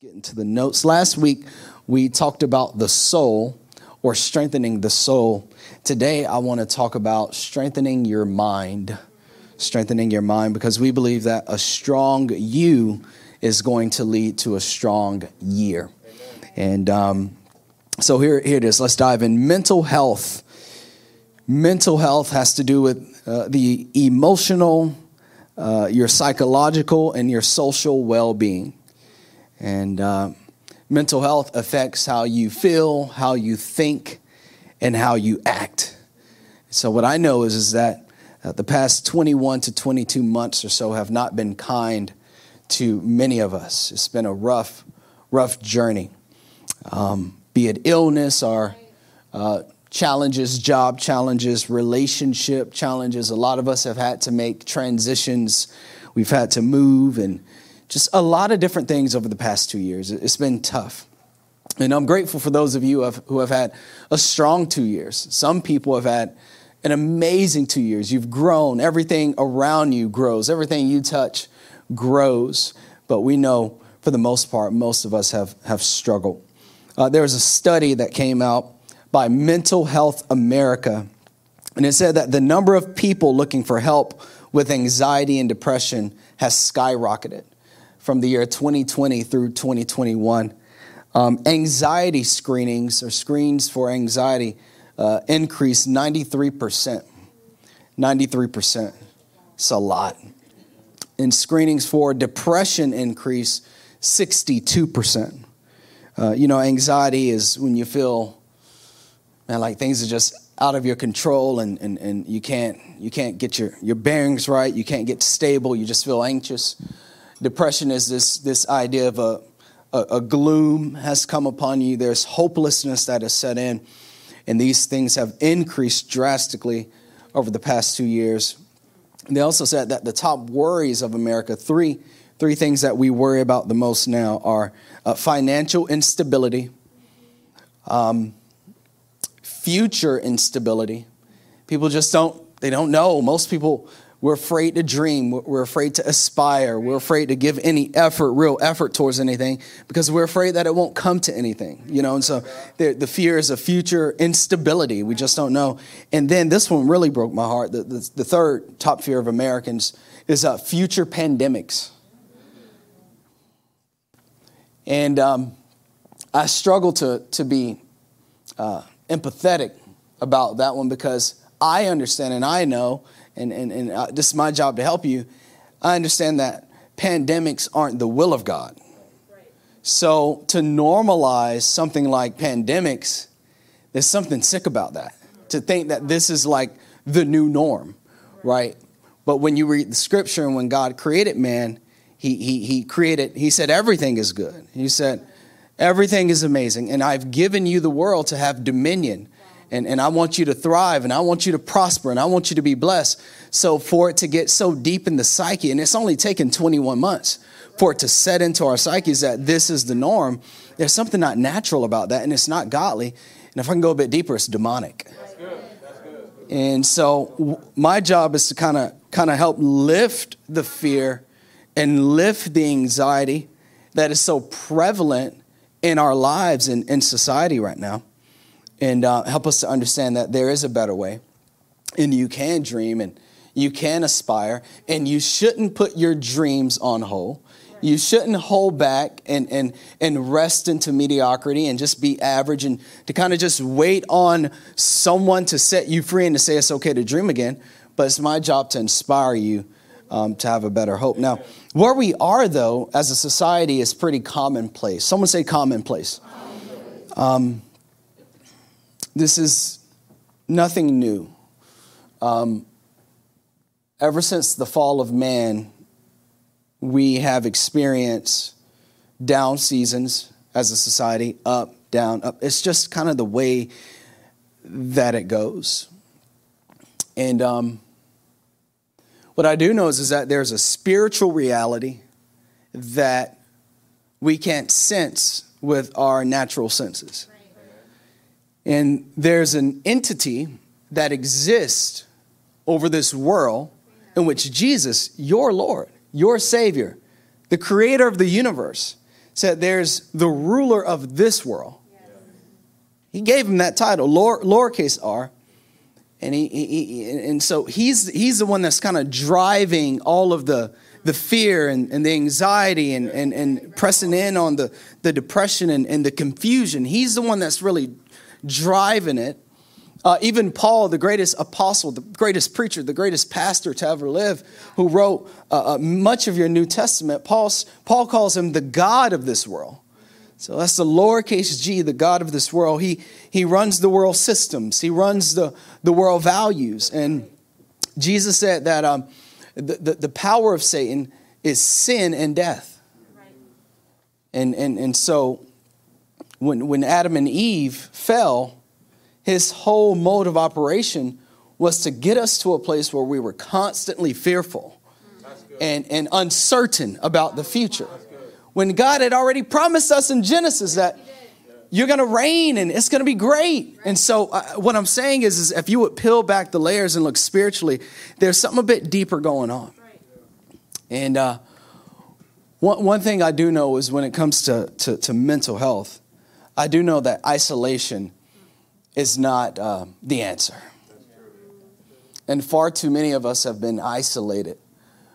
Get to the notes. Last week, we talked about the soul or strengthening the soul. Today, I want to talk about strengthening your mind. Strengthening your mind because we believe that a strong you is going to lead to a strong year. Amen. And um, so here, here it is. Let's dive in. Mental health. Mental health has to do with uh, the emotional, uh, your psychological, and your social well being. And uh, mental health affects how you feel, how you think, and how you act. So, what I know is, is that uh, the past 21 to 22 months or so have not been kind to many of us. It's been a rough, rough journey. Um, be it illness or uh, challenges, job challenges, relationship challenges. A lot of us have had to make transitions. We've had to move and just a lot of different things over the past two years. It's been tough. And I'm grateful for those of you who have, had a strong two years. Some people have had an amazing two years. You've grown, everything around you grows, everything you touch grows. But we know for the most part, most of us have, have struggled. Uh, there was a study that came out by Mental Health America, and it said that the number of people looking for help with anxiety and depression has skyrocketed from the year 2020 through 2021. Um, anxiety screenings or screens for anxiety uh, increased 93%. 93%. It's a lot. And screenings for depression increased 62%. Uh, you know, anxiety is when you feel, man, like things are just out of your control and, and, and you can't you can't get your, your bearings right, you can't get stable, you just feel anxious. Depression is this, this idea of a, a, a gloom has come upon you. There's hopelessness that has set in. And these things have increased drastically over the past two years. And they also said that the top worries of America, three, three things that we worry about the most now are uh, financial instability, um, future instability. People just don't, they don't know. Most people we're afraid to dream. We're afraid to aspire. We're afraid to give any effort, real effort towards anything, because we're afraid that it won't come to anything, you know? And so the, the fear is a future instability. We just don't know. And then this one really broke my heart. The, the, the third top fear of Americans is uh, future pandemics. And um, I struggle to, to be uh, empathetic about that one because I understand and I know and, and, and uh, this is my job to help you, I understand that pandemics aren't the will of God. So to normalize something like pandemics, there's something sick about that. To think that this is like the new norm, right? But when you read the scripture and when God created man, he, he, he created, he said, everything is good. He said, everything is amazing. And I've given you the world to have dominion and, and I want you to thrive and I want you to prosper and I want you to be blessed. So, for it to get so deep in the psyche, and it's only taken 21 months for it to set into our psyches that this is the norm, there's something not natural about that and it's not godly. And if I can go a bit deeper, it's demonic. That's good. That's good. And so, my job is to kind of kind of help lift the fear and lift the anxiety that is so prevalent in our lives and in society right now and uh, help us to understand that there is a better way. And you can dream and you can aspire, and you shouldn't put your dreams on hold. You shouldn't hold back and, and, and rest into mediocrity and just be average and to kind of just wait on someone to set you free and to say it's okay to dream again. But it's my job to inspire you um, to have a better hope. Now, where we are, though, as a society, is pretty commonplace. Someone say commonplace. Um, this is nothing new. Um, ever since the fall of man, we have experienced down seasons as a society, up, down, up. It's just kind of the way that it goes. And um, what I do know is, is that there's a spiritual reality that we can't sense with our natural senses. And there's an entity that exists over this world in which Jesus, your Lord, your Savior, the creator of the universe, said, There's the ruler of this world. He gave him that title, lower, lowercase r. And, he, he, he, and so he's, he's the one that's kind of driving all of the, the fear and, and the anxiety and, and, and pressing in on the, the depression and, and the confusion. He's the one that's really driving it. Uh, even Paul, the greatest apostle, the greatest preacher, the greatest pastor to ever live, who wrote uh, uh, much of your New Testament, Paul's, Paul calls him the God of this world. So that's the lowercase g, the God of this world. He, he runs the world systems, he runs the, the world values. And Jesus said that um, the, the, the, power of Satan is sin and death. Right. And, and, and so when, when Adam and Eve fell, his whole mode of operation was to get us to a place where we were constantly fearful and, and uncertain about the future. When God had already promised us in Genesis that you're going to reign and it's going to be great. And so, uh, what I'm saying is, is, if you would peel back the layers and look spiritually, there's something a bit deeper going on. And uh, one, one thing I do know is when it comes to, to, to mental health, I do know that isolation is not uh, the answer. And far too many of us have been isolated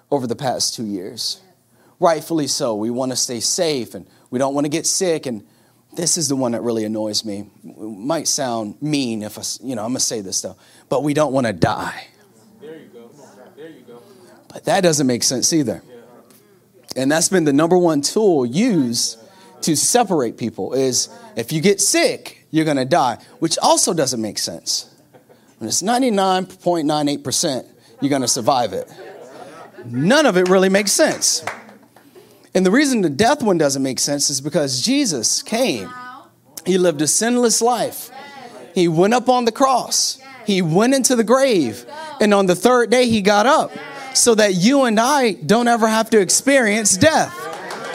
over the past two years. Rightfully so. We want to stay safe and we don't want to get sick. And this is the one that really annoys me. It might sound mean if I, you know, I'm going to say this though, but we don't want to die. There you go. There you go. But that doesn't make sense either. And that's been the number one tool used to separate people is if you get sick, you're going to die, which also doesn't make sense. When it's 99.98%, you're going to survive it. None of it really makes sense. And the reason the death one doesn't make sense is because Jesus came. He lived a sinless life. He went up on the cross. He went into the grave. And on the third day, he got up so that you and I don't ever have to experience death.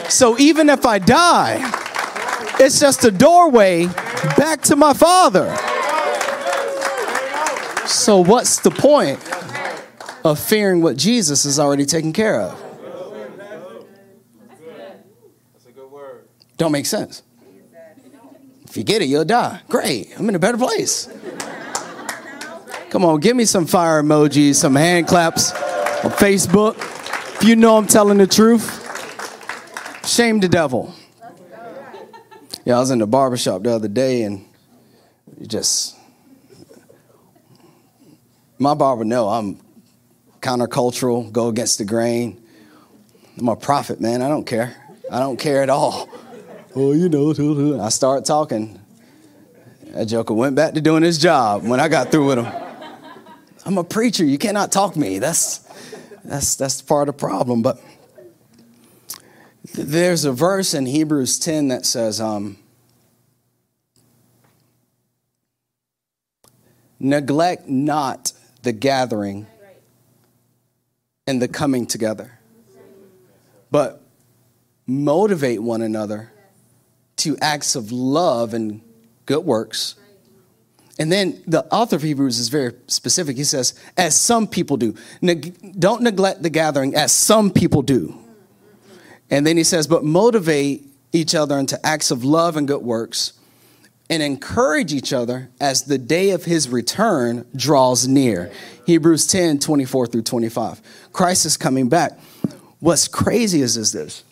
So even if I die, it's just a doorway back to my Father. So, what's the point of fearing what Jesus has already taken care of? That's a good word. Don't make sense. If you get it, you'll die. Great. I'm in a better place. Come on, give me some fire emojis, some hand claps on Facebook. If you know I'm telling the truth, shame the devil. Yeah, I was in the barbershop the other day and just my barber know I'm countercultural, go against the grain. I'm a prophet, man. I don't care. I don't care at all. Oh, you know, I start talking. That joker went back to doing his job when I got through with him. I'm a preacher. You cannot talk me. That's that's that's part of the problem. But there's a verse in Hebrews 10 that says, um, neglect not the gathering and the coming together, but motivate one another to acts of love and good works. And then the author of Hebrews is very specific. He says, as some people do. Neg- don't neglect the gathering as some people do. And then he says, but motivate each other into acts of love and good works and encourage each other as the day of his return draws near. Hebrews 10 24 through 25. Christ is coming back. What's crazy is, is this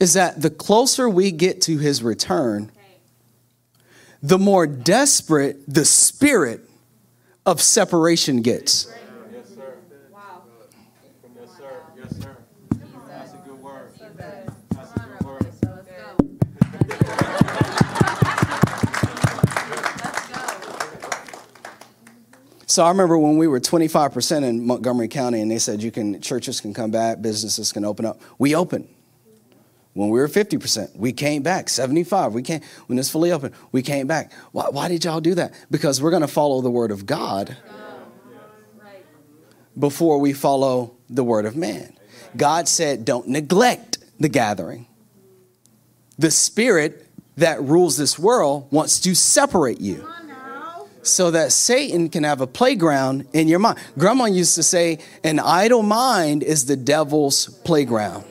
is that the closer we get to his return, the more desperate the spirit of separation gets. So I remember when we were 25% in Montgomery County and they said you can churches can come back, businesses can open up. We opened. When we were 50%, we came back. 75, we came when it's fully open, we came back. Why, why did y'all do that? Because we're going to follow the word of God before we follow the word of man. God said, don't neglect the gathering. The spirit that rules this world wants to separate you so that Satan can have a playground in your mind. Grandma used to say, an idle mind is the devil's playground.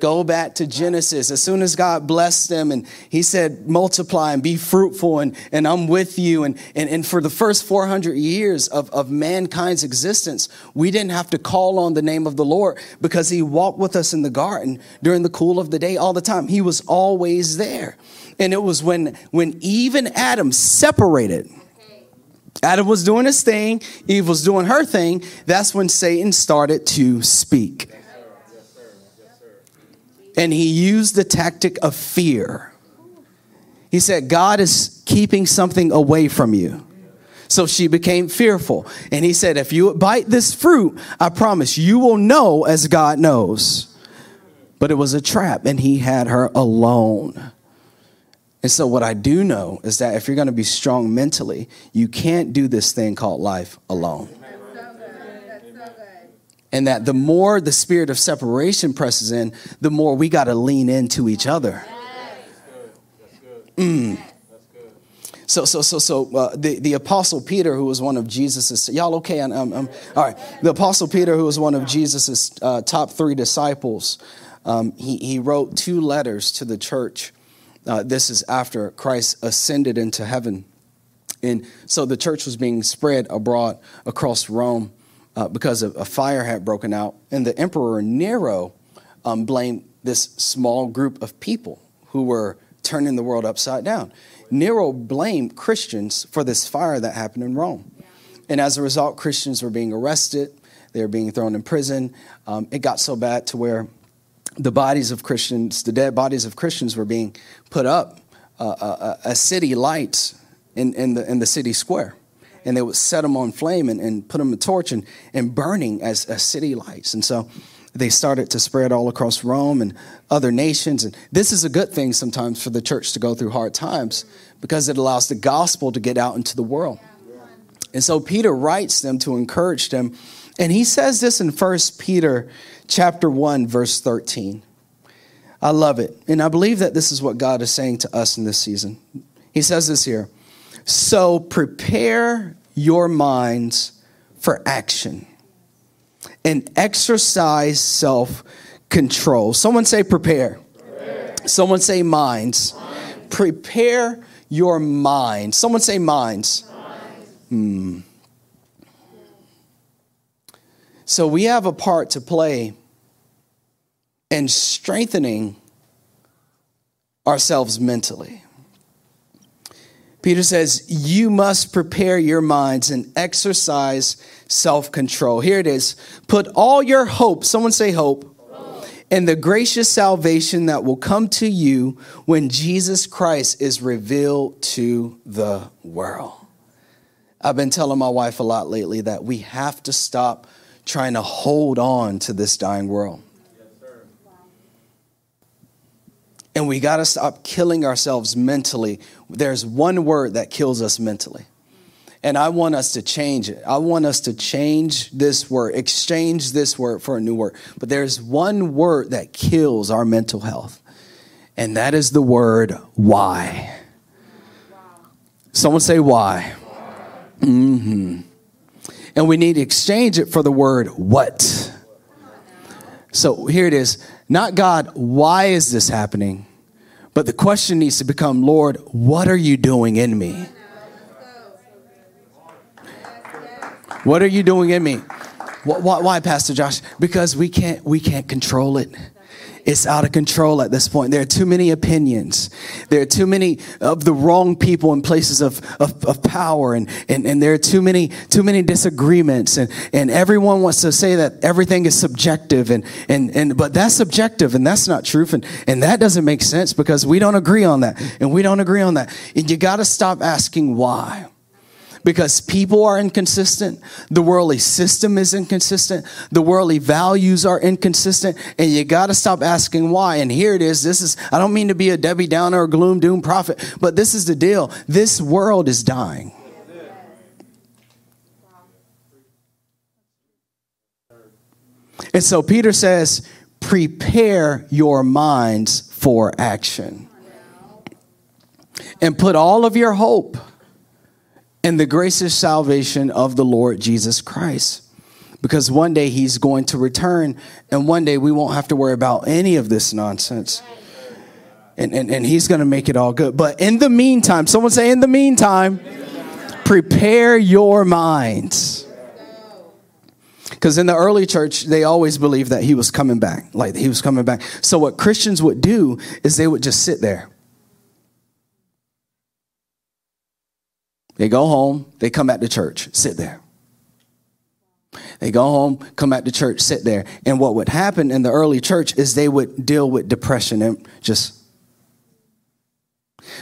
Go back to Genesis. As soon as God blessed them and He said, multiply and be fruitful, and, and I'm with you. And, and, and for the first 400 years of, of mankind's existence, we didn't have to call on the name of the Lord because He walked with us in the garden during the cool of the day all the time. He was always there. And it was when, when even Adam separated, Adam was doing his thing, Eve was doing her thing, that's when Satan started to speak. And he used the tactic of fear. He said, God is keeping something away from you. So she became fearful. And he said, If you bite this fruit, I promise you will know as God knows. But it was a trap, and he had her alone. And so, what I do know is that if you're going to be strong mentally, you can't do this thing called life alone. And that the more the spirit of separation presses in, the more we got to lean into each other. Mm. So, so, so, so uh, the, the apostle Peter, who was one of Jesus's, y'all okay? I'm, I'm, I'm, all right. The apostle Peter, who was one of Jesus's uh, top three disciples, um, he, he wrote two letters to the church. Uh, this is after Christ ascended into heaven. And so the church was being spread abroad across Rome uh, because a, fire had broken out. And the emperor Nero um, blamed this small group of people who were turning the world upside down. Nero blamed Christians for this fire that happened in Rome. And as a result, Christians were being arrested, they were being thrown in prison. Um, it got so bad to where the bodies of Christians, the dead bodies of Christians, were being put up uh, uh, a, a, city lights in, in, the, in the city square. And they would set them on flame and, and put them a torch and, and burning as, as city lights. And so they started to spread all across Rome and other nations. And this is a good thing sometimes for the church to go through hard times because it allows the gospel to get out into the world. And so Peter writes them to encourage them. And he says this in First Peter chapter 1, verse 13. I love it. And I believe that this is what God is saying to us in this season. He says this here So prepare your minds for action and exercise self control. Someone say, prepare. prepare. Someone say, minds. minds. Prepare your mind. Someone say, minds. minds. Hmm. So we have a part to play in strengthening ourselves mentally. Peter says, You must prepare your minds and exercise self control. Here it is. Put all your hope, someone say hope, in the gracious salvation that will come to you when Jesus Christ is revealed to the world. I've been telling my wife a lot lately that we have to stop trying to hold on to this dying world. And we got to stop killing ourselves mentally. There's one word that kills us mentally. And I want us to change it. I want us to change this word, exchange this word for a new word. But there's one word that kills our mental health, and that is the word why. Someone say why. Mm-hmm and we need to exchange it for the word what. So here it is. Not God, why is this happening? But the question needs to become, Lord, what are you doing in me? What are you doing in me? Why, why, Pastor Josh? Because we can't we can't control it. It's out of control at this point. There are too many opinions. There are too many of the wrong people in places of, of, of power and, and, and there are too many, too many disagreements and, and everyone wants to say that everything is subjective and, and, and, but that's subjective and that's not truth. And, and that doesn't make sense because we don't agree on that and we don't agree on that. And you got to stop asking why because people are inconsistent, the worldly system is inconsistent, the worldly values are inconsistent, and you got to stop asking why. And here it is. This is, I don't mean to be a Debbie Downer or gloom doom prophet, but this is the deal. This world is dying. And so Peter says, prepare your minds for action and put all of your hope and the gracious salvation of the Lord Jesus Christ. Because one day he's going to return, and one day we won't have to worry about any of this nonsense. And, and, and he's going to make it all good. But in the meantime, someone say, in the meantime, prepare your minds. Because in the early church, they always believed that he was coming back, like he was coming back. So, what Christians would do is they would just sit there. They go home, they come back to church, sit there. They go home, come back to church, sit there. And what would happen in the early church is they would deal with depression and just.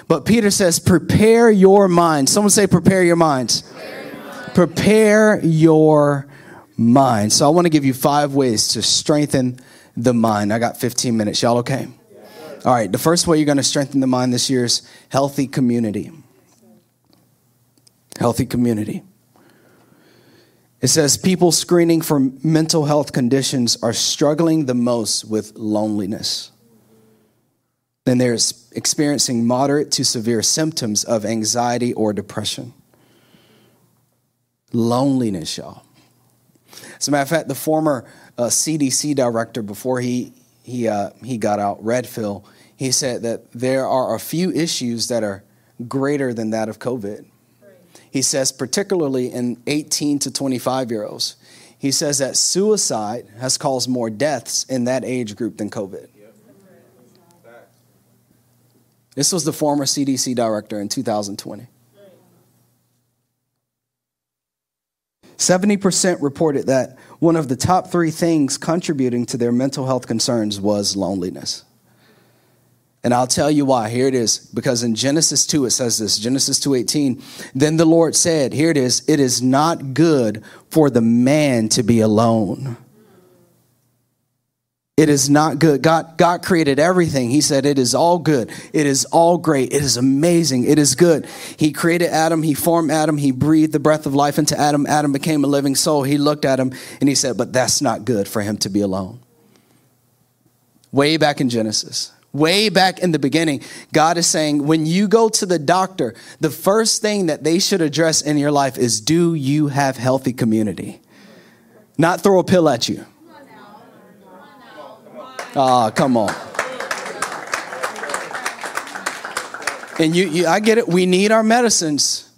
But Peter says, prepare your mind. Someone say, prepare your minds. Prepare your, mind. prepare your mind. So I want to give you five ways to strengthen the mind. I got 15 minutes. Y'all okay? All right. The first way you're going to strengthen the mind this year is healthy community. Healthy community. It says people screening for mental health conditions are struggling the most with loneliness. And they're experiencing moderate to severe symptoms of anxiety or depression. Loneliness, y'all. As a matter of fact, the former uh, CDC director, before he, he, uh, he got out, Redfield, he said that there are a few issues that are greater than that of COVID. He says, particularly in 18 to 25 year olds, he says that suicide has caused more deaths in that age group than COVID. This was the former CDC director in 2020. 70% reported that one of the top three things contributing to their mental health concerns was loneliness. And I'll tell you why. Here it is. Because in Genesis 2 it says this, Genesis 2:18, then the Lord said, here it is, it is not good for the man to be alone. It is not good. God, God created everything. He said, It is all good. It is all great. It is amazing. It is good. He created Adam. He formed Adam. He breathed the breath of life into Adam. Adam became a living soul. He looked at him and he said, But that's not good for him to be alone. Way back in Genesis. Way back in the beginning, God is saying, when you go to the doctor, the first thing that they should address in your life is do you have healthy community? Not throw a pill at you. Ah, oh, come on. And you, you, I get it. We need our medicines,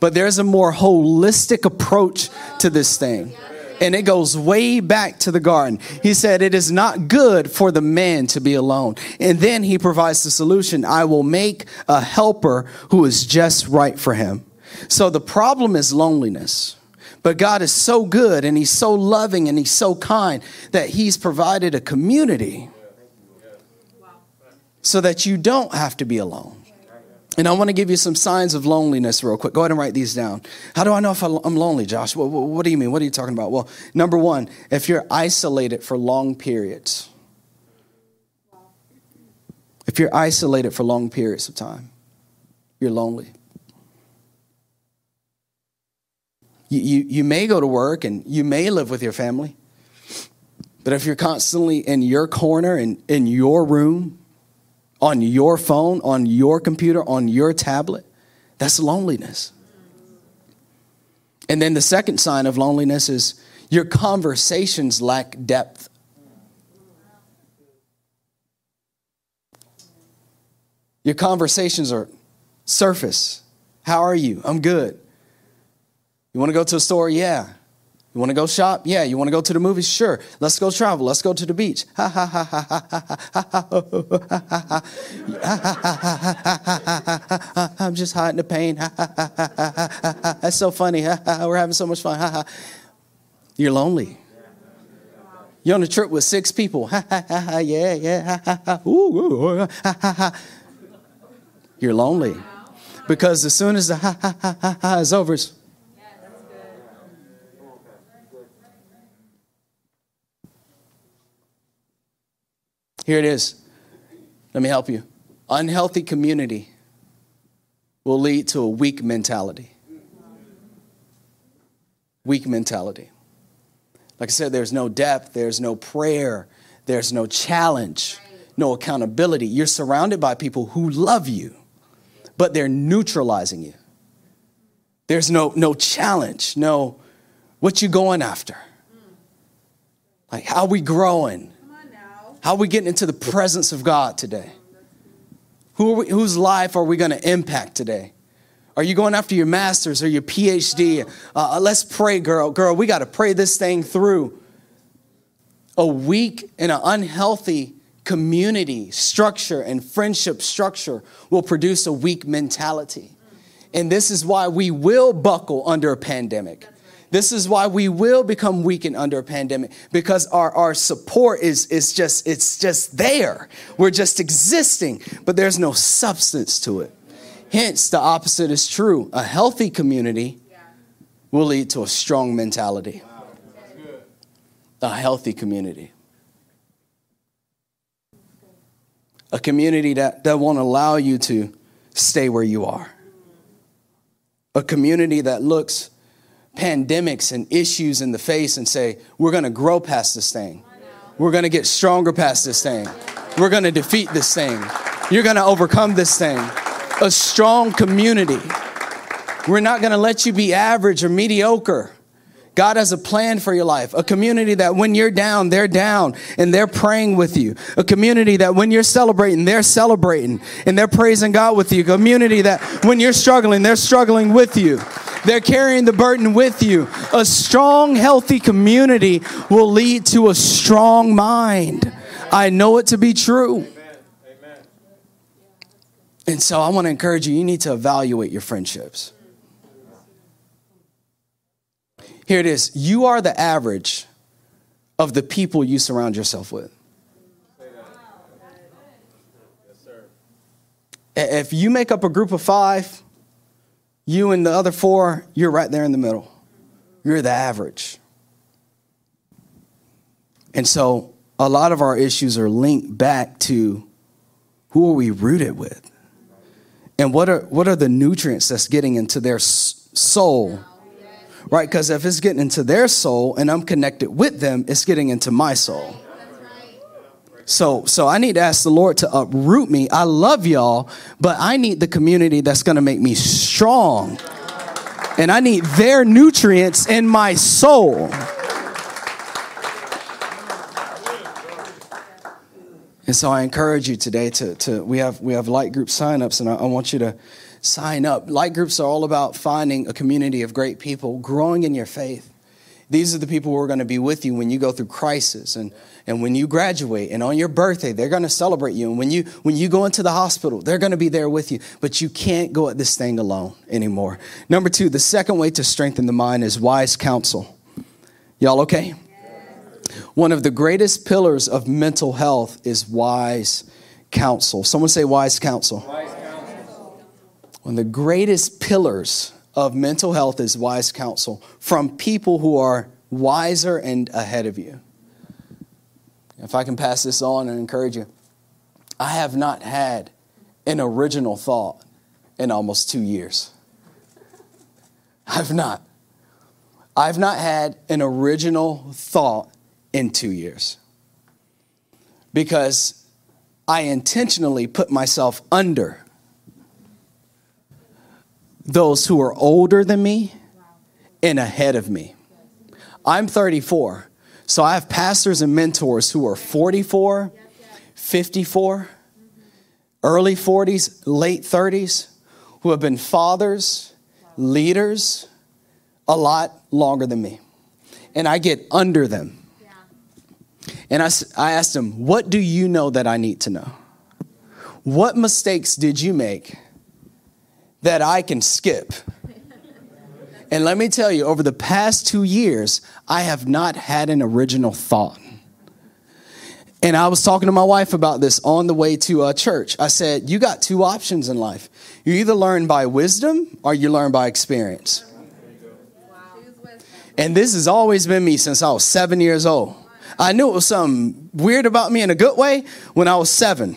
but there's a more holistic approach to this thing and it goes way back to the garden. He said, It is not good for the man to be alone. And then he provides the solution I will make a helper who is just right for him. So the problem is loneliness. But God is so good and He's so loving and He's so kind that He's provided a community so that you don't have to be alone. And I want to give you some signs of loneliness real quick. Go ahead and write these down. How do I know if I'm lonely, Josh? What, what, do you mean? What are you talking about? Well, number one, if you're isolated for long periods. If you're isolated for long periods of time, you're lonely. You, you, you may go to work and you may live with your family, but if you're constantly in your corner and in your room, on your phone, on your computer, on your tablet, that's loneliness. And then the second sign of loneliness is your conversations lack depth. Your conversations are surface. How are you? I'm good. You want to go to a store? Yeah. You want to go shop? Yeah. You want to go to the movies? Sure. Let's go travel. Let's go to the beach. Ha ha ha ha ha ha I'm just hiding the pain. That's so funny. We're having so much fun. You're lonely. You're on a trip with six people. yeah, yeah. You're lonely. Because as soon as the ha ha ha ha is over, it's Here it is. Let me help you. Unhealthy community will lead to a weak mentality. Weak mentality. Like I said, there's no depth, there's no prayer, there's no challenge, no accountability. You're surrounded by people who love you, but they're neutralizing you. There's no, no challenge, no what you going after. Like, how we growing? How are we getting into the presence of God today? Who we, whose life are we going to impact today? Are you going after your master's or your PhD? Uh, let's pray, girl. Girl, we got to pray this thing through. A weak and an unhealthy community structure and friendship structure will produce a weak mentality. And this is why we will buckle under a pandemic. This is why we will become weakened under a pandemic because our, our support is, is just, it's just there. We're just existing, but there's no substance to it. Hence, the opposite is true. A healthy community will lead to a strong mentality. A healthy community. A community that, that won't allow you to stay where you are. A community that looks pandemics and issues in the face and say, we're going to grow past this thing. We're going to get stronger past this thing. We're going to defeat this thing. You're going to overcome this thing. A strong community. We're not going to let you be average or mediocre. God has a plan for your life. A community that when you're down, they're down and they're praying with you. A community that when you're celebrating, they're celebrating and they're praising God with you. A community that when you're struggling, they're struggling with you. They're carrying the burden with you. A strong, healthy community will lead to a strong mind. I know it to be true. Amen. And so I want to encourage you, you need to evaluate your friendships. Here it is. You are the average of the people you surround yourself with. If you make up a group of five, you and the other four, you're right there in the middle. You're the average. And so a lot of our issues are linked back to who are we rooted with? And what are, what are the nutrients that's getting into their soul? Right? Because if it's getting into their soul and I'm connected with them, it's getting into my soul. So, so I need to ask the Lord to uproot me. I love y'all, but I need the community that's going to make me strong. And I need their nutrients in my soul. And so I encourage you today to, to we have we have light group signups, and I, I want you to sign up. Light groups are all about finding a community of great people, growing in your faith. These are the people who are going to be with you when you go through crisis and, and when you graduate and on your birthday, they're going to celebrate you. And when you, when you go into the hospital, they're going to be there with you. But you can't go at this thing alone anymore. Number two, the second way to strengthen the mind is wise counsel. Y'all okay? One of the greatest pillars of mental health is wise counsel. Someone say wise counsel. Wise counsel. One of the greatest pillars of mental health is wise counsel from people who are wiser and ahead of you. If I can pass this on and encourage you, I have not had an original thought in almost two years. I've not. I've not had an original thought in two years because I intentionally put myself under those who are older than me and ahead of me. I'm 34, so I have pastors and mentors who are 44, 54, early 40s, late 30s, who have been fathers, leaders a lot longer than me. And I get under them. And I, I asked them, What do you know that I need to know? What mistakes did you make that I can skip. And let me tell you, over the past two years, I have not had an original thought. And I was talking to my wife about this on the way to uh, church. I said, You got two options in life. You either learn by wisdom or you learn by experience. And this has always been me since I was seven years old. I knew it was something weird about me in a good way when I was seven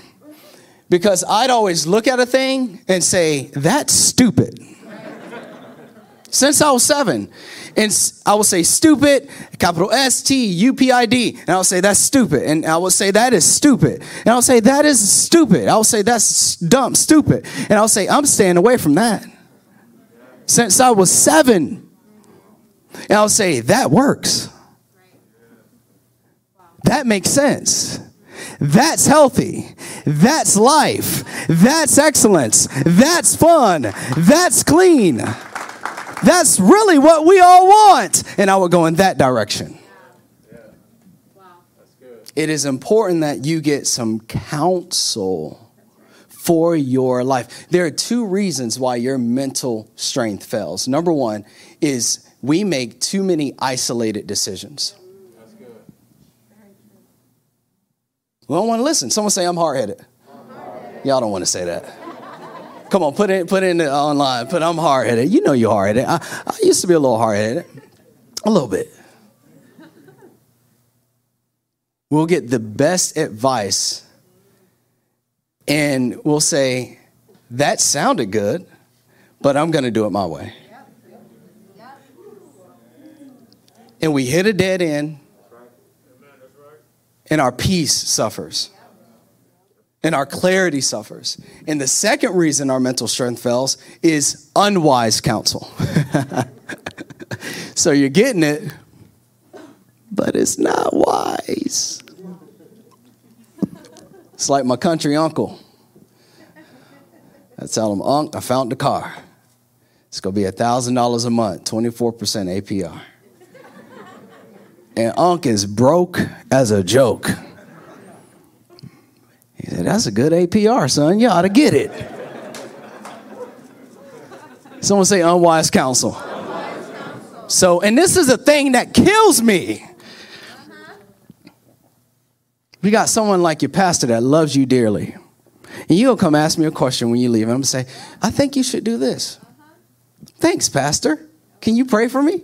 because I'd always look at a thing and say, that's stupid. Since I was seven. And I would say stupid, capital S T U P I D. And I would say that's stupid. And I would say that is stupid. And I would say that is stupid. I would say that's dumb, stupid. And I would say, I'm staying away from that. Since I was seven. And I would say, that works. That makes sense. That's healthy. That's life. That's excellence. That's fun. That's clean. That's really what we all want. And I would go in that direction. It is important that you get some counsel for your life. There are two reasons why your mental strength fails. Number one is we make too many isolated decisions. We don't want to listen. Someone say I'm hard headed. Y'all don't want to say that. Come on, put it put it in the online. Put I'm hard headed. You know you're hard headed. I, I used to be a little hard headed, a little bit. We'll get the best advice, and we'll say that sounded good, but I'm going to do it my way. And we hit a dead end, and our peace suffers and our clarity suffers. And the second reason our mental strength fails is unwise counsel. so you're getting it, but it's not wise. It's like my country uncle. I tell him, Unc, I found the car. It's going to be $1,000 a month, 24% APR. And Unc is broke as a joke. He said, That's a good APR, son. You ought to get it. Someone say unwise counsel. unwise counsel. So, and this is a thing that kills me. We got someone like your pastor that loves you dearly. And you'll come ask me a question when you leave. And I'm going to say, I think you should do this. Thanks, Pastor. Can you pray for me?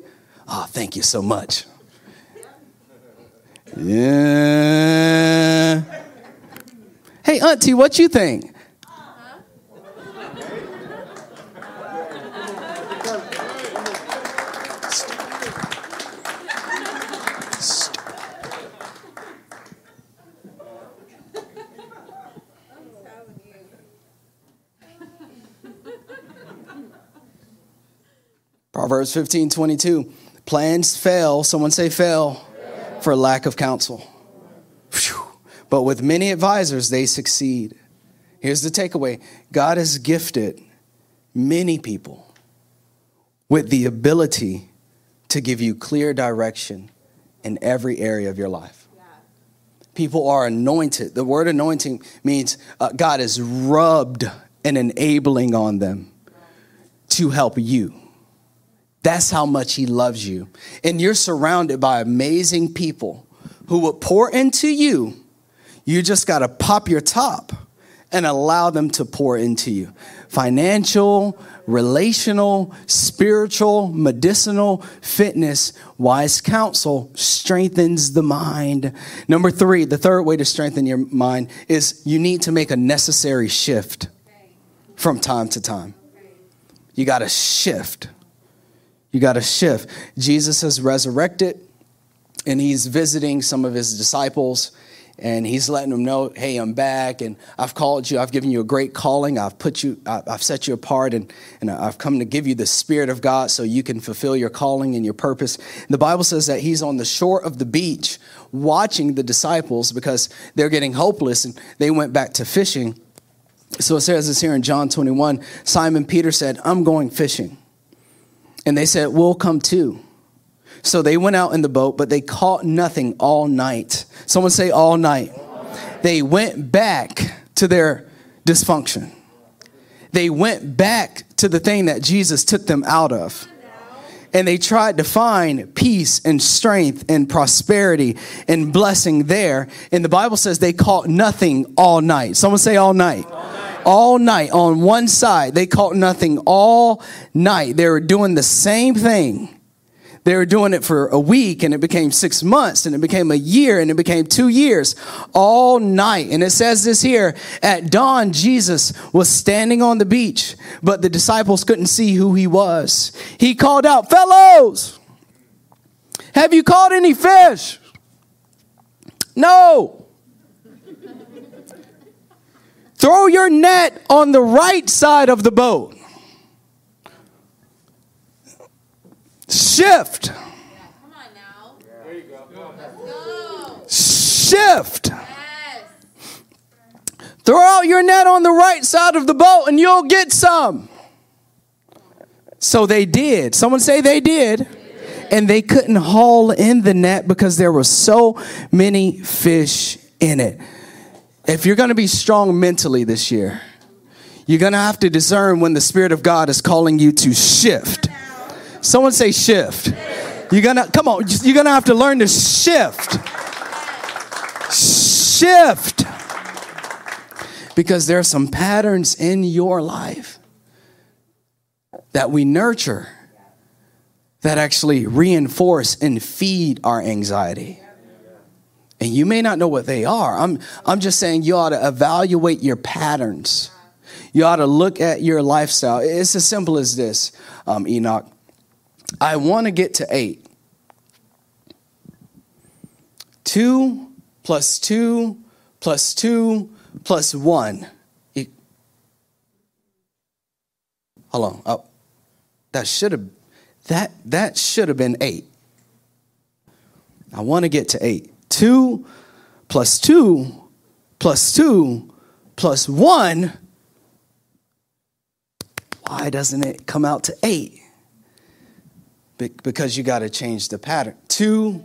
Oh, thank you so much. Yeah. Hey, Auntie, what you think? Proverbs 15 22. Plans fail, someone say fail, for lack of counsel. Whew. But with many advisors, they succeed. Here's the takeaway God has gifted many people with the ability to give you clear direction in every area of your life. People are anointed. The word anointing means uh, God is rubbed and enabling on them to help you. That's how much He loves you. And you're surrounded by amazing people who will pour into you. You just got to pop your top and allow them to pour into you. Financial, relational, spiritual, medicinal, fitness, wise counsel strengthens the mind. Number three, the third way to strengthen your mind is you need to make a necessary shift from time to time. You got to shift. You got to shift. Jesus has resurrected and he's visiting some of his disciples and he's letting them know, hey, I'm back, and I've called you, I've given you a great calling, I've put you, I've set you apart, and, and I've come to give you the Spirit of God so you can fulfill your calling and your purpose. And the Bible says that he's on the shore of the beach watching the disciples because they're getting hopeless and they went back to fishing. So it says this here in John 21 Simon Peter said, I'm going fishing. And they said, We'll come too. So they went out in the boat, but they caught nothing all night. Someone say, all night. They went back to their dysfunction. They went back to the thing that Jesus took them out of. And they tried to find peace and strength and prosperity and blessing there. And the Bible says they caught nothing all night. Someone say, all night. All night, all night on one side. They caught nothing all night. They were doing the same thing they were doing it for a week and it became six months and it became a year and it became two years all night. And it says this here at dawn, Jesus was standing on the beach, but the disciples couldn't see who he was. He called out, Fellows, have you caught any fish? No. Throw your net on the right side of the boat. shift. shift. Throw out your net on the right side of the boat and you'll get some. So they did. Someone say they did. And they couldn't haul in the net because there were so many fish in it. If you're going to be strong mentally this year, you're going to have to discern when the Spirit of God is calling you to shift. Someone say shift. You're going to, come on, you're going to have to learn to shift. Shift. Because there are some patterns in your life that we nurture that actually reinforce and feed our anxiety. And you may not know what they are. I'm, I'm just saying you ought to evaluate your patterns. You ought to look at your lifestyle. It's as simple as this, um, Enoch. I want to get to eight. Two plus two plus two plus one. Hold on. Oh, that should have that that should have been eight. I want to get to eight. Two plus two plus two plus one. Why doesn't it come out to eight? Because you got to change the pattern. Two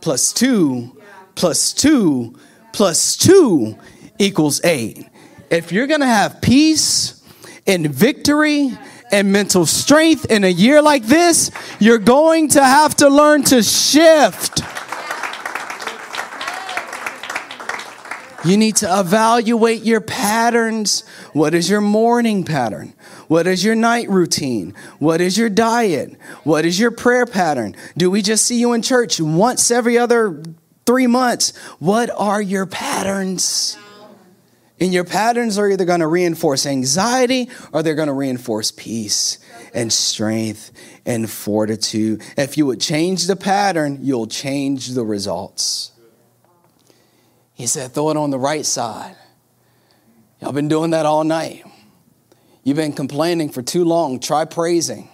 plus two plus two plus two equals eight. If you're going to have peace and victory and mental strength in a year like this, you're going to have to learn to shift. You need to evaluate your patterns. What is your morning pattern? What is your night routine? What is your diet? What is your prayer pattern? Do we just see you in church once every other three months? What are your patterns? And your patterns are either going to reinforce anxiety or they're going to reinforce peace and strength and fortitude. If you would change the pattern, you'll change the results. He said, throw it on the right side. Y'all been doing that all night. You've been complaining for too long. Try praising.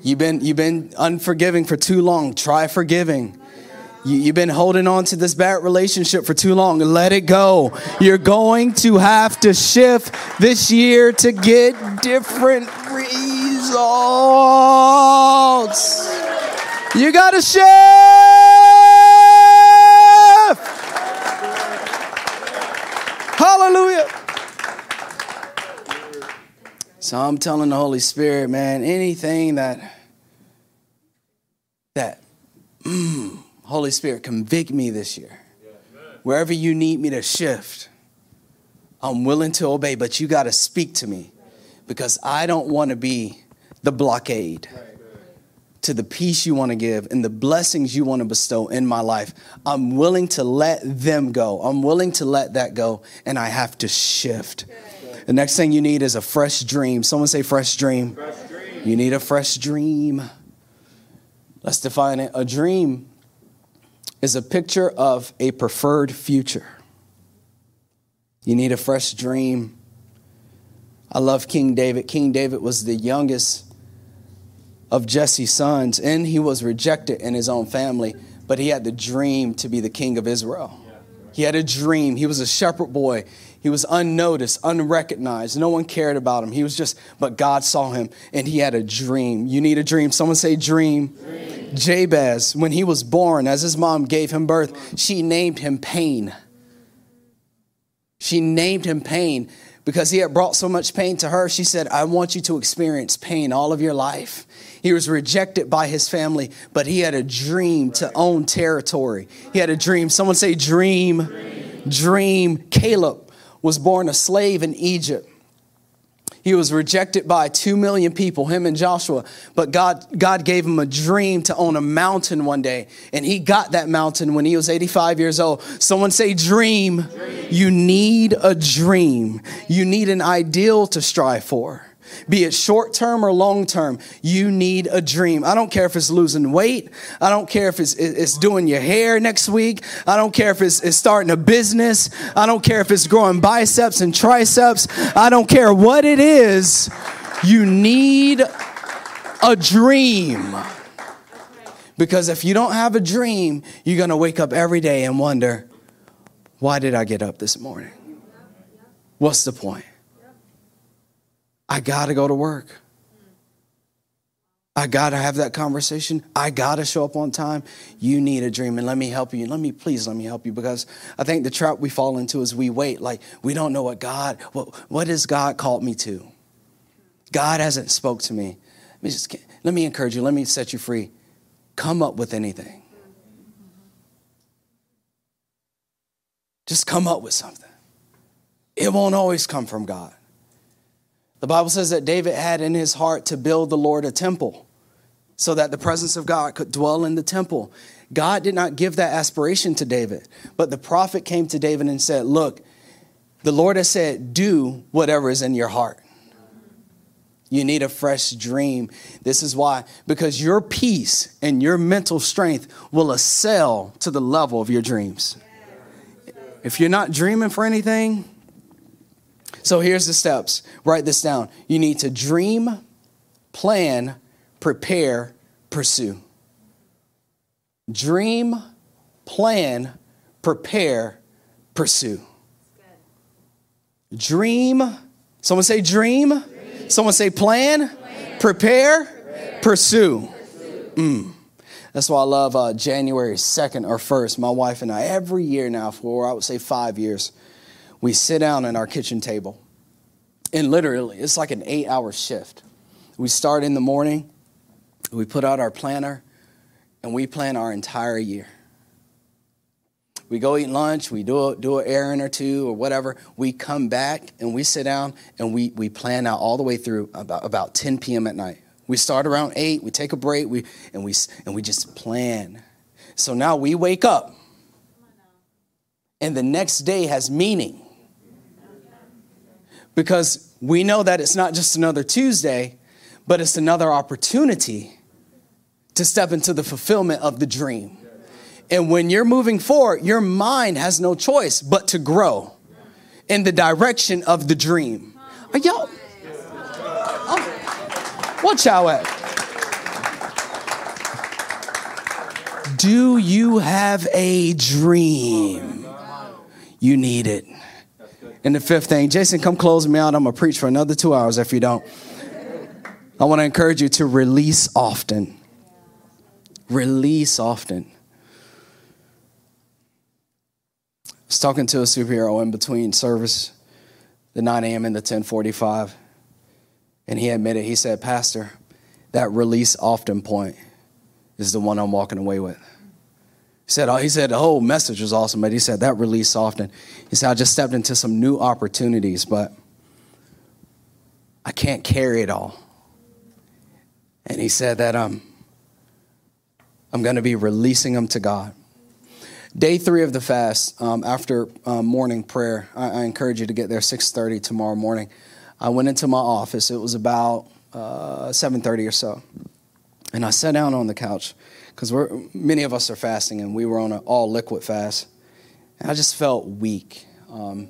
You've been, you've been unforgiving for too long. Try forgiving. You, you've been holding on to this bad relationship for too long. Let it go. You're going to have to shift this year to get different results. You got to shift. Hallelujah. So I'm telling the Holy Spirit, man, anything that that mm, Holy Spirit, convict me this year. Wherever you need me to shift, I'm willing to obey, but you got to speak to me because I don't want to be the blockade to the peace you want to give and the blessings you want to bestow in my life. I'm willing to let them go. I'm willing to let that go, and I have to shift. The next thing you need is a fresh dream. Someone say, fresh dream. Fresh dream. You need a fresh dream. Let's define it. A dream is a picture of a preferred future. You need a fresh dream. I love King David. King David was the youngest of Jesse's sons, and he was rejected in his own family, but he had the dream to be the king of Israel. He had a dream. He was a shepherd boy. He was unnoticed, unrecognized. No one cared about him. He was just, but God saw him and he had a dream. You need a dream. Someone say dream. dream. Jabez, when he was born, as his mom gave him birth, she named him Pain. She named him Pain because he had brought so much pain to her. She said, I want you to experience pain all of your life. He was rejected by his family, but he had a dream to own territory. He had a dream. Someone say, dream. Dream. dream. Caleb was born a slave in Egypt. He was rejected by two million people, him and Joshua. But God, God gave him a dream to own a mountain one day. And he got that mountain when he was 85 years old. Someone say, dream. dream. You need a dream. You need an ideal to strive for be it short term or long term, you need a dream. I don't care if it's losing weight. I don't care if it's, it's doing your hair next week. I don't care if it's, it's starting a business. I don't care if it's growing biceps and triceps. I don't care what it is. You need a dream. Because if you don't have a dream, you're going to wake up every day and wonder, Why did I get up this morning? What's the point? I got to go to work. I got to have that conversation. I got to show up on time. You need a dream and let me help you. Let me, please, let me help you because I think the trap we fall into is we wait. Like we don't know what God, what, what has God called me to? God hasn't spoke to me. Let me, just, let me encourage you. Let me set you free. Come up with anything. Just come up with something. It won't always come from God. The Bible says that David had in his heart to build the Lord a temple so that the presence of God could dwell in the temple. God did not give that aspiration to David, but the prophet came to David and said, Look, the Lord has said, Do whatever is in your heart. You need a fresh dream. This is why, because your peace and your mental strength will assail to the level of your dreams. If you're not dreaming for anything, so here's the steps. Write this down. You need to dream, plan, prepare, pursue. Dream, plan, prepare, pursue. Dream. Someone say dream. dream. Someone say plan, plan. Prepare, prepare, pursue. pursue. Mm. That's why I love uh, January 2nd or 1st. My wife and I, every year now, for I would say five years, we sit down at our kitchen table. And literally, it's like an eight hour shift. We start in the morning, we put out our planner, and we plan our entire year. We go eat lunch, we do, a, do an errand or two or whatever. We come back and we sit down and we, we plan out all the way through about, about 10 p.m. at night. We start around 8, we take a break, we, and, we, and we just plan. So now we wake up, and the next day has meaning because we know that it's not just another Tuesday, but it's another opportunity to step into the fulfillment of the dream. And when you're moving forward, your mind has no choice but to grow in the direction of the dream. Are y'all? Oh, what y'all at? Do you have a dream? You need it. And the fifth thing, Jason, come close me out. I'm going to preach for another two hours if you don't. I want to encourage you to release often. Release often. I was talking to a superhero in between service, the 9 a.m. and the 1045. And he admitted, he said, Pastor, that release often point is the one I'm walking away with. He said, oh, he said the whole message was awesome, but he said that release often. He said, I just stepped into some new opportunities, but I can't carry it all. And he said that um, I'm going to be releasing them to God. Day three of the fast, um, after uh, morning prayer, I, I, encourage you to get there 6.30 tomorrow morning. I went into my office. It was about uh, 7.30 or so. And I sat down on the couch because we're many of us are fasting, and we were on an all liquid fast. And I just felt weak. Um,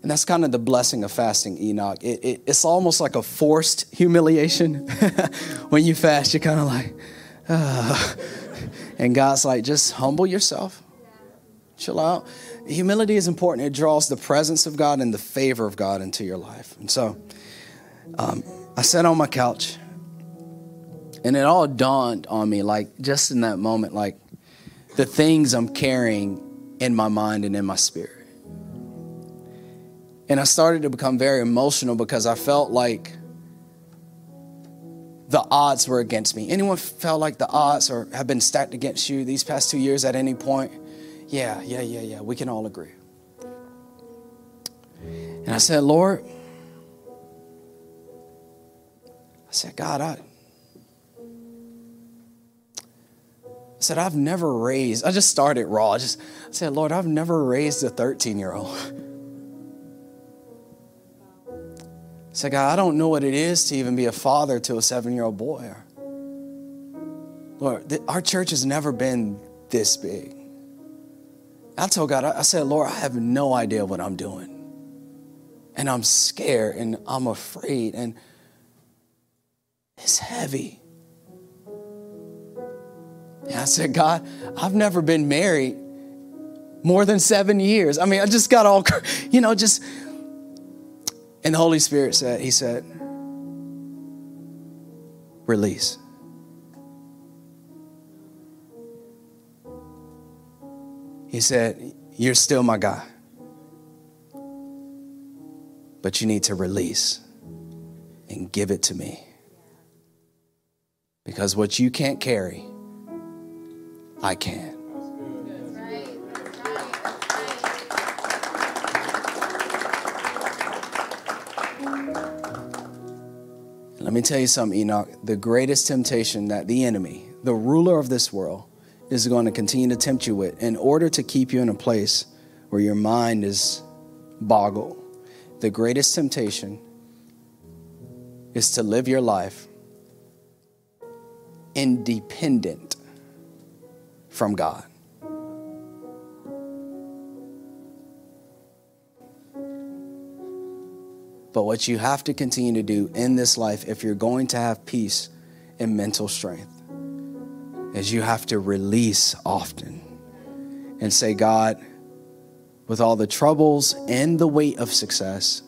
and that's kind of the blessing of fasting, Enoch. It, it, it's almost like a forced humiliation. when you fast, you're kind of like, uh. and God's like, just humble yourself, chill out. Humility is important. It draws the presence of God and the favor of God into your life. And so um, I sat on my couch and it all dawned on me, like just in that moment, like the things I'm carrying in my mind and in my spirit. And I started to become very emotional because I felt like the odds were against me. Anyone felt like the odds or have been stacked against you these past two years at any point? Yeah, yeah, yeah, yeah. We can all agree. And I said, Lord, I said, God, I, said, I've never raised, I just started raw. I just I said, Lord, I've never raised a 13 year old. I said, God, I don't know what it is to even be a father to a seven year old boy. Lord, our church has never been this big. I told God, I said, Lord, I have no idea what I'm doing. And I'm scared and I'm afraid and it's heavy. And I said, God, I've never been married, more than seven years. I mean, I just got all, you know, just. And the Holy Spirit said, He said, release. He said, You're still my guy. But you need to release and give it to me. Because what you can't carry, I can. Let me tell you something, Enoch. The greatest temptation that the enemy, the ruler of this world, is going to continue to tempt you with in order to keep you in a place where your mind is boggled. The greatest temptation is to live your life independent from God. But what you have to continue to do in this life, if you're going to have peace and mental strength, is you have to release often and say, God, with all the troubles and the weight of success,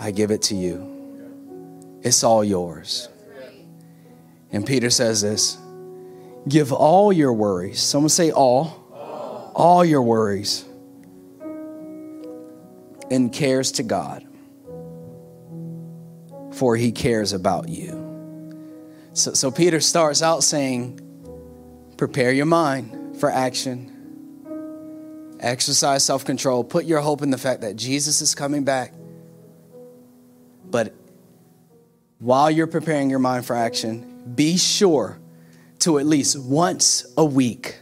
I give it to you. It's all yours. And Peter says this give all your worries. Someone say all. All, your worries and cares to God, for he cares about you. So, so Peter starts out saying, Prepare your mind for action, exercise self control, put your hope in the fact that Jesus is coming back. But while you're preparing your mind for action, be sure to at least once a week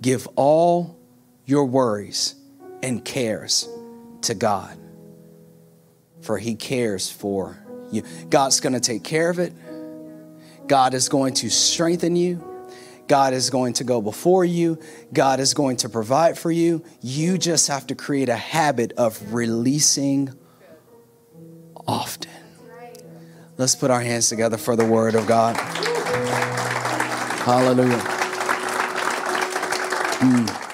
give all your worries and cares to God. For He cares for you. God's going to take care of it. God is going to strengthen you. God is going to go before you. God is going to provide for you. You just have to create a habit of releasing often. Let's put our hands together for the word of God. Hallelujah. Mm.